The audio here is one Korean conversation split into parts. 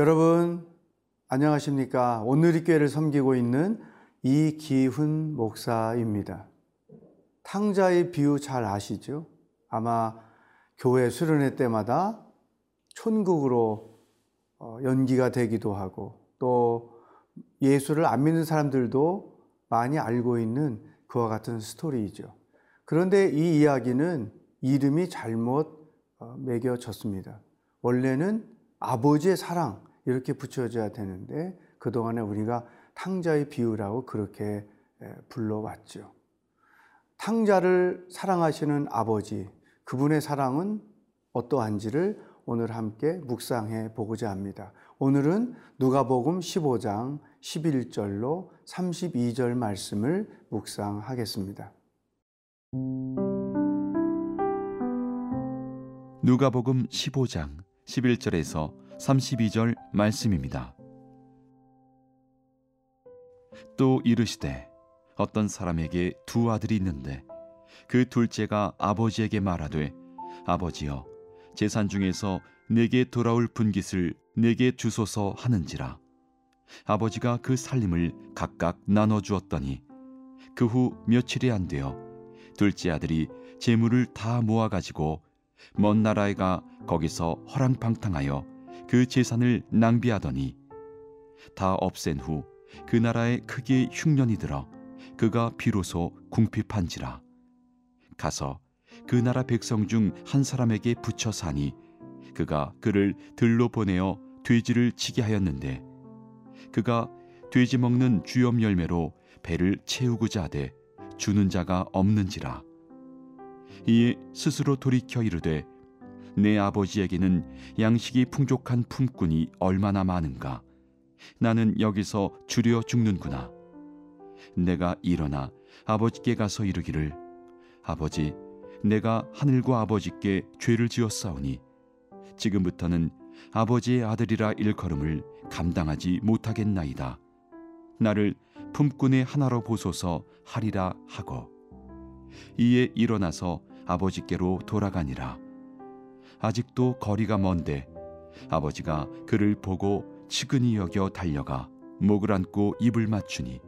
여러분 안녕하십니까? 오늘이 교회를 섬기고 있는 이기훈 목사입니다. 탕자의 비유 잘 아시죠? 아마 교회 수련회 때마다 천국으로 어, 연기가 되기도 하고 또 예수를 안 믿는 사람들도 많이 알고 있는 그와 같은 스토리이죠. 그런데 이 이야기는 이름이 잘못 어, 매겨졌습니다. 원래는 아버지의 사랑 이렇게 붙여져야 되는데 그동안에 우리가 탕자의 비유라고 그렇게 불러왔죠. 탕자를 사랑하시는 아버지, 그분의 사랑은 어떠한지를 오늘 함께 묵상해 보고자 합니다. 오늘은 누가복음 15장 11절로 32절 말씀을 묵상하겠습니다. 누가복음 15장 11절에서 32절 말씀입니다. 또 이르시되 어떤 사람에게 두 아들이 있는데 그 둘째가 아버지에게 말하되 아버지여 재산 중에서 내게 돌아올 분깃을 내게 주소서 하는지라 아버지가 그 살림을 각각 나눠 주었더니 그 후 며칠이 안 되어 둘째 아들이 재물을 다 모아 가지고 먼 나라에 가 거기서 허랑방탕하여 그 재산을 낭비하더니 다 없앤 후 그 나라에 크게 흉년이 들어 그가 비로소 궁핍한지라. 가서 그 나라 백성 중 한 사람에게 붙여 사니 그가 그를 들로 보내어 돼지를 치게 하였는데 그가 돼지 먹는 주염 열매로 배를 채우고자 하되 주는 자가 없는지라. 이에 스스로 돌이켜 이르되 내 아버지에게는 양식이 풍족한 품꾼이 얼마나 많은가. 나는 여기서 주려 죽는구나. 내가 일어나 아버지께 가서 이르기를 아버지 내가 하늘과 아버지께 죄를 지었사오니 지금부터는 아버지의 아들이라 일컬음을 감당하지 못하겠나이다. 나를 품꾼의 하나로 보소서 하리라 하고 이에 일어나서 아버지께로 돌아가니라 아직도 거리가 먼데 아버지가 그를 보고 측은히 여겨 달려가 목을 안고 입을 맞추니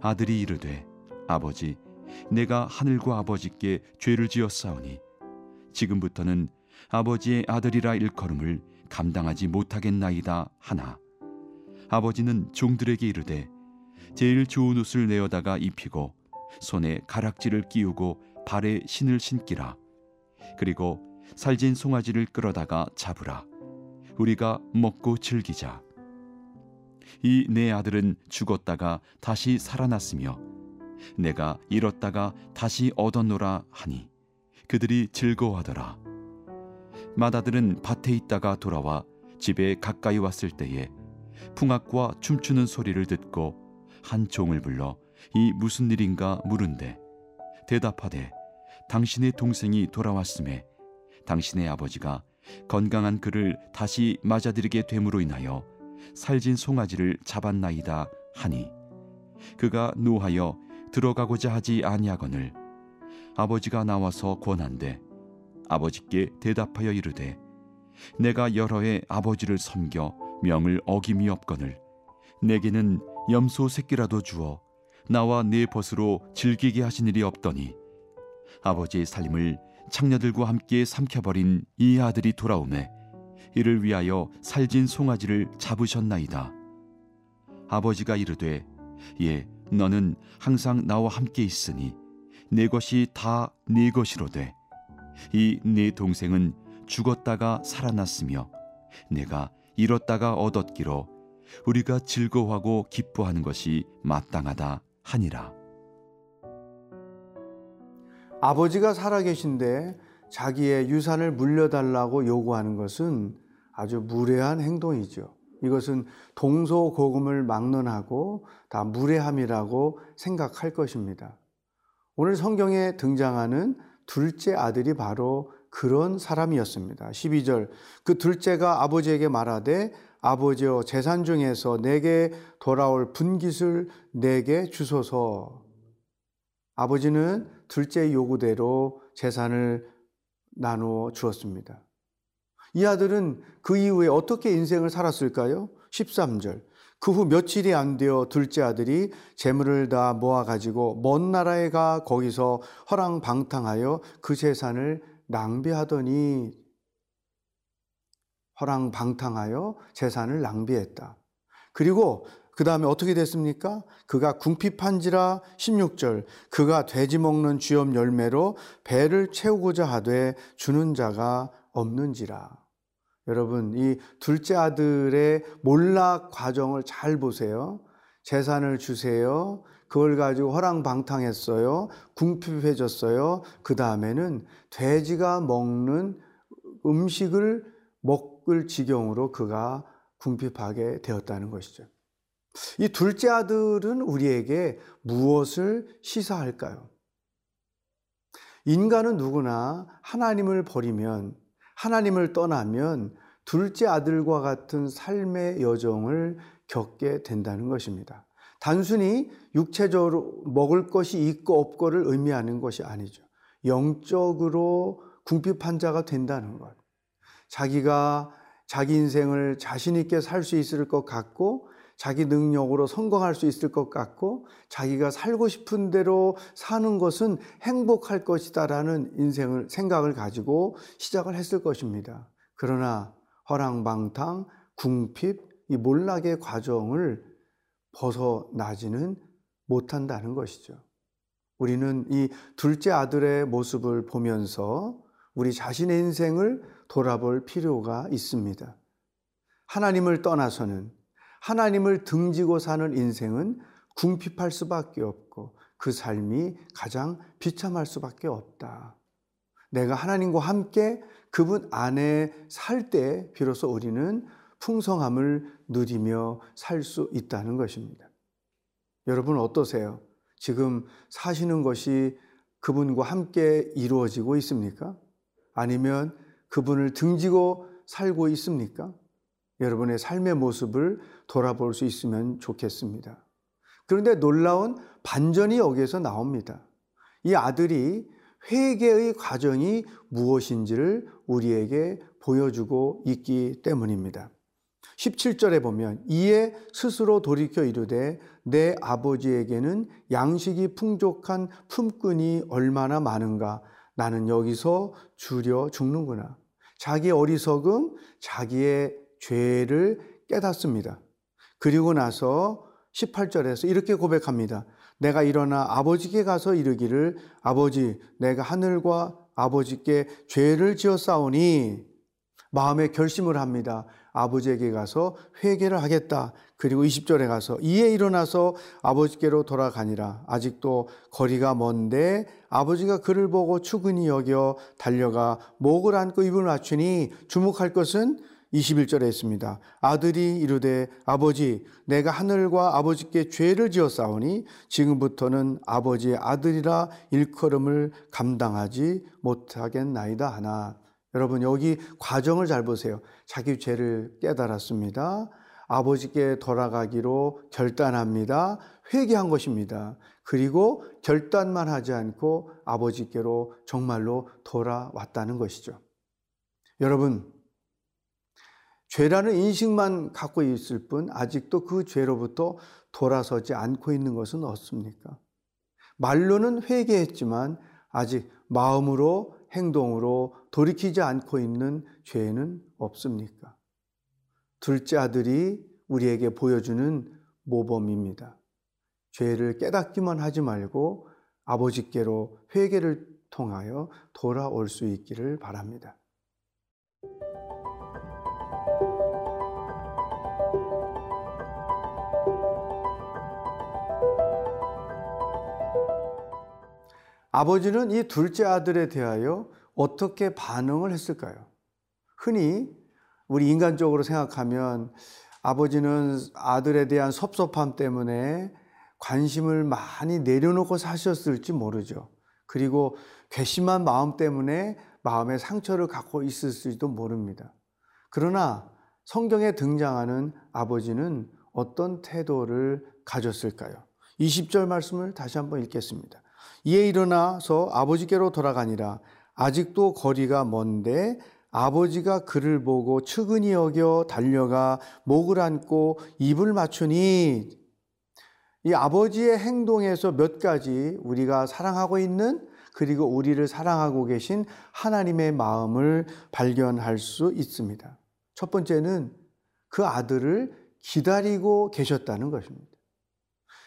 아들이 이르되 아버지 내가 하늘과 아버지께 죄를 지었사오니 지금부터는 아버지의 아들이라 일컬음을 감당하지 못하겠나이다 하나. 아버지는 종들에게 이르되 제일 좋은 옷을 내어다가 입히고 손에 가락지를 끼우고 발에 신을 신기라. 그리고 살진 송아지를 끌어다가 잡으라. 우리가 먹고 즐기자. 이 내 아들은 죽었다가 다시 살아났으며 내가 잃었다가 다시 얻었노라 하니 그들이 즐거워하더라. 맏아들은 밭에 있다가 돌아와 집에 가까이 왔을 때에 풍악과 춤추는 소리를 듣고 한 종을 불러 이 무슨 일인가 물은데 대답하되 당신의 동생이 돌아왔음에 당신의 아버지가 건강한 그를 다시 맞아들이게 됨으로 인하여 살진 송아지를 잡았나이다 하니 그가 노하여 들어가고자 하지 아니하거늘 아버지가 나와서 권한대 아버지께 대답하여 이르되 내가 여러 해 아버지를 섬겨 명을 어김이 없거늘 내게는 염소 새끼라도 주어 나와 내 벗으로 즐기게 하신 일이 없더니 아버지의 살림을 창녀들과 함께 삼켜버린 이 아들이 돌아오매 이를 위하여 살진 송아지를 잡으셨나이다. 아버지가 이르되 예 너는 항상 나와 함께 있으니 내 것이 다 네 것이로되 이 네 동생은 죽었다가 살아났으며 내가 잃었다가 얻었기로 우리가 즐거워하고 기뻐하는 것이 마땅하다 하니라. 아버지가 살아계신데 자기의 유산을 물려달라고 요구하는 것은 아주 무례한 행동이죠. 이것은 동서고금을 막론하고 다 무례함이라고 생각할 것입니다. 오늘 성경에 등장하는 둘째 아들이 바로 그런 사람이었습니다. 12절 그 둘째가 아버지에게 말하되 아버지여 재산 중에서 내게 돌아올 분깃을 내게 주소서. 아버지는 둘째 요구대로 재산을 나누어 주었습니다. 이 아들은 그 이후에 어떻게 인생을 살았을까요? 13절. 그 후 며칠이 안 되어 둘째 아들이 재물을 다 모아 가지고 먼 나라에 가 거기서 허랑방탕하여 그 재산을 낭비하더니 허랑방탕하여 재산을 낭비했다. 그리고 그 다음에 어떻게 됐습니까? 그가 궁핍한지라 16절 그가 돼지 먹는 쥐염 열매로 배를 채우고자 하되 주는 자가 없는지라. 여러분 이 둘째 아들의 몰락 과정을 잘 보세요. 재산을 주세요. 그걸 가지고 허랑방탕했어요. 궁핍해졌어요. 그 다음에는 돼지가 먹는 음식을 먹을 지경으로 그가 궁핍하게 되었다는 것이죠. 이 둘째 아들은 우리에게 무엇을 시사할까요? 인간은 누구나 하나님을 버리면, 하나님을 떠나면 둘째 아들과 같은 삶의 여정을 겪게 된다는 것입니다. 단순히 육체적으로 먹을 것이 있고 없고를 의미하는 것이 아니죠. 영적으로 궁핍한 자가 된다는 것. 자기가 자기 인생을 자신있게 살 수 있을 것 같고 자기 능력으로 성공할 수 있을 것 같고 자기가 살고 싶은 대로 사는 것은 행복할 것이다라는 인생을 생각을 가지고 시작을 했을 것입니다. 그러나 허랑방탕, 궁핍, 이 몰락의 과정을 벗어나지는 못한다는 것이죠. 우리는 이 둘째 아들의 모습을 보면서 우리 자신의 인생을 돌아볼 필요가 있습니다. 하나님을 떠나서는 하나님을 등지고 사는 인생은 궁핍할 수밖에 없고 그 삶이 가장 비참할 수밖에 없다. 내가 하나님과 함께 그분 안에 살 때 비로소 우리는 풍성함을 누리며 살 수 있다는 것입니다. 여러분 어떠세요? 지금 사시는 것이 그분과 함께 이루어지고 있습니까? 아니면 그분을 등지고 살고 있습니까? 여러분의 삶의 모습을 돌아볼 수 있으면 좋겠습니다. 그런데 놀라운 반전이 여기에서 나옵니다. 이 아들이 회개의 과정이 무엇인지를 우리에게 보여주고 있기 때문입니다. 17절에 보면 이에 스스로 돌이켜 이르되 내 아버지에게는 양식이 풍족한 품꾼이 얼마나 많은가 나는 여기서 줄여 죽는구나. 자기 어리석음, 자기의 죄를 깨닫습니다. 그리고 나서 18절에서 이렇게 고백합니다. 내가 일어나 아버지께 가서 이르기를 아버지 내가 하늘과 아버지께 죄를 싸우니 마음에 결심을 합니다. 아버지에게 가서 회개를 하겠다. 그리고 20절에 가서 이에 일어나서 아버지께로 돌아가니라. 아직도 거리가 먼데 아버지가 그를 보고 추근히 여겨 달려가 목을 안고 입을 맞추니 주목할 것은 21절에 있습니다. 아들이 이르되 아버지 내가 하늘과 아버지께 죄를 싸우니 지금부터는 아버지의 아들이라 일컬음을 감당하지 못하겠나이다 하나. 여러분 여기 과정을 잘 보세요. 자기 죄를 깨달았습니다. 아버지께 돌아가기로 결단합니다. 회개한 것입니다. 그리고 결단만 하지 않고 아버지께로 정말로 돌아왔다는 것이죠. 여러분, 죄라는 인식만 갖고 있을 뿐 아직도 그 죄로부터 돌아서지 않고 있는 것은 없습니까? 말로는 회개했지만 아직 마음으로 행동으로 돌이키지 않고 있는 죄는 없습니까? 둘째 아들이 우리에게 보여주는 모범입니다. 죄를 깨닫기만 하지 말고 아버지께로 회개를 통하여 돌아올 수 있기를 바랍니다. 아버지는 이 둘째 아들에 대하여 어떻게 반응을 했을까요? 흔히 우리 인간적으로 생각하면 아버지는 아들에 대한 섭섭함 때문에 관심을 많이 내려놓고 사셨을지 모르죠. 그리고 괘씸한 마음 때문에 마음의 상처를 갖고 있을지도 모릅니다. 그러나 성경에 등장하는 아버지는 어떤 태도를 가졌을까요? 20절 말씀을 다시 한번 읽겠습니다. 이에 일어나서 아버지께로 돌아가니라 아직도 거리가 먼데 아버지가 그를 보고 측은히 여겨 달려가 목을 안고 입을 맞추니 이 아버지의 행동에서 몇 가지 우리가 사랑하고 있는 그리고 우리를 사랑하고 계신 하나님의 마음을 발견할 수 있습니다. 첫 번째는 그 아들을 기다리고 계셨다는 것입니다.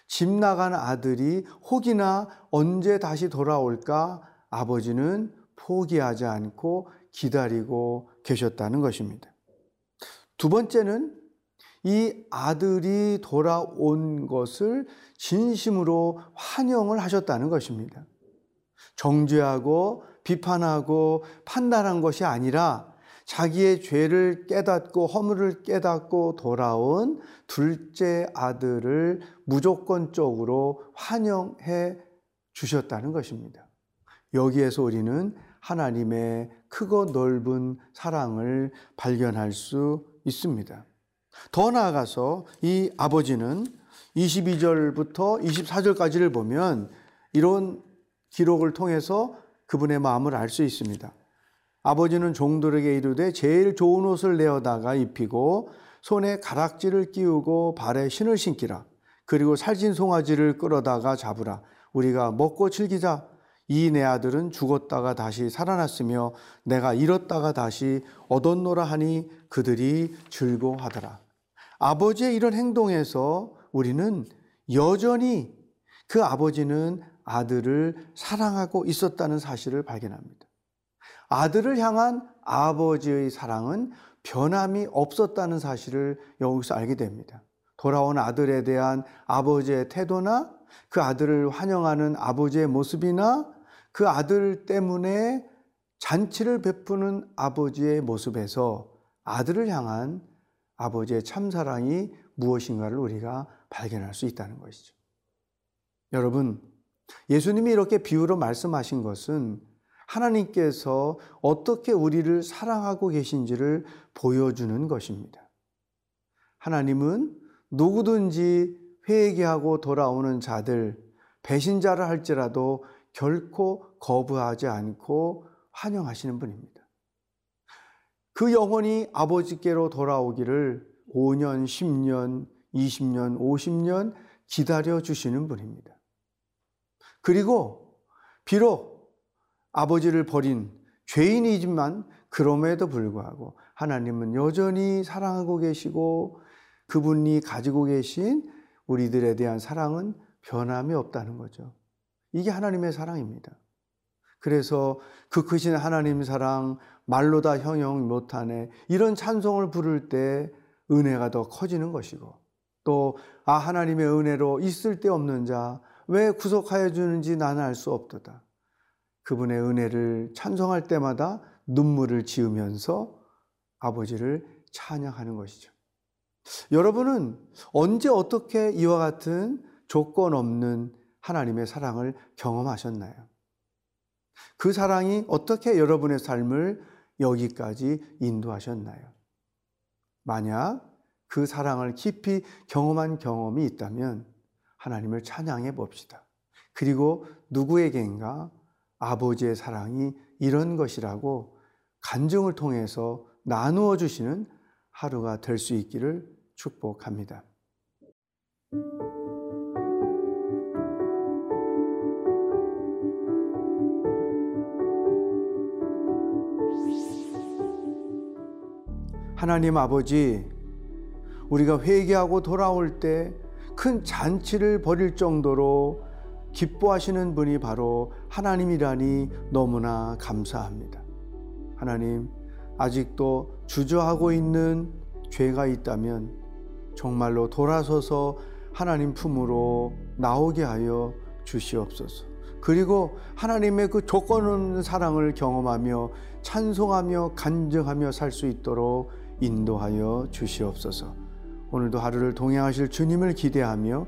집 나간 아들이 혹이나 언제 다시 돌아올까 아버지는 포기하지 않고 기다리고 계셨다는 것입니다. 두 번째는 이 아들이 돌아온 것을 진심으로 환영을 하셨다는 것입니다. 정죄하고 비판하고 판단한 것이 아니라 자기의 죄를 깨닫고 허물을 깨닫고 돌아온 둘째 아들을 무조건적으로 환영해 주셨다는 것입니다. 여기에서 우리는 하나님의 크고 넓은 사랑을 발견할 수 있습니다. 더 나아가서 이 아버지는 22절부터 24절까지를 보면 이런 기록을 통해서 그분의 마음을 알 수 있습니다. 아버지는 종들에게 이르되 제일 좋은 옷을 내어다가 입히고 손에 가락지를 끼우고 발에 신을 신기라. 그리고 살진 송아지를 끌어다가 잡으라. 우리가 먹고 즐기자. 이 내 아들은 죽었다가 다시 살아났으며 내가 잃었다가 다시 얻었노라 하니 그들이 즐거워하더라. 아버지의 이런 행동에서 우리는 여전히 그 아버지는 아들을 사랑하고 있었다는 사실을 발견합니다. 아들을 향한 아버지의 사랑은 변함이 없었다는 사실을 여기서 알게 됩니다. 돌아온 아들에 대한 아버지의 태도나 그 아들을 환영하는 아버지의 모습이나 그 아들 때문에 잔치를 베푸는 아버지의 모습에서 아들을 향한 아버지의 참사랑이 무엇인가를 우리가 발견할 수 있다는 것이죠. 여러분, 예수님이 이렇게 비유로 말씀하신 것은 하나님께서 어떻게 우리를 사랑하고 계신지를 보여주는 것입니다. 하나님은 누구든지 회개하고 돌아오는 자들, 배신자를 할지라도 결코 거부하지 않고 환영하시는 분입니다. 그 영혼이 아버지께로 돌아오기를 5년, 10년, 20년, 50년 기다려 주시는 분입니다. 그리고 비록 아버지를 버린 죄인이지만 그럼에도 불구하고 하나님은 여전히 사랑하고 계시고 그분이 가지고 계신 우리들에 대한 사랑은 변함이 없다는 거죠. 이게 하나님의 사랑입니다. 그래서 그 크신 하나님 사랑 말로 다 형용 못하네 이런 찬송을 부를 때 은혜가 더 커지는 것이고 또 아 하나님의 은혜로 있을 데 없는 자 왜 구속하여 주는지 나는 알 수 없도다. 그분의 은혜를 찬송할 때마다 눈물을 지으면서 아버지를 찬양하는 것이죠. 여러분은 언제 어떻게 이와 같은 조건 없는 하나님의 사랑을 경험하셨나요? 그 사랑이 어떻게 여러분의 삶을 여기까지 인도하셨나요? 만약 그 사랑을 깊이 경험한 경험이 있다면 하나님을 찬양해 봅시다. 그리고 누구에게인가 아버지의 사랑이 이런 것이라고 간증을 통해서 나누어 주시는 하루가 될 수 있기를 축복합니다. 하나님 아버지, 우리가 회개하고 돌아올 때 큰 잔치를 벌일 정도로 기뻐하시는 분이 바로 하나님이라니 너무나 감사합니다. 하나님, 아직도 주저하고 있는 죄가 있다면 정말로 돌아서서 하나님 품으로 나오게 하여 주시옵소서. 그리고 하나님의 그 조건 없는 사랑을 경험하며 찬송하며 간증하며 살 수 있도록 인도하여 주시옵소서. 오늘도 하루를 동행하실 주님을 기대하며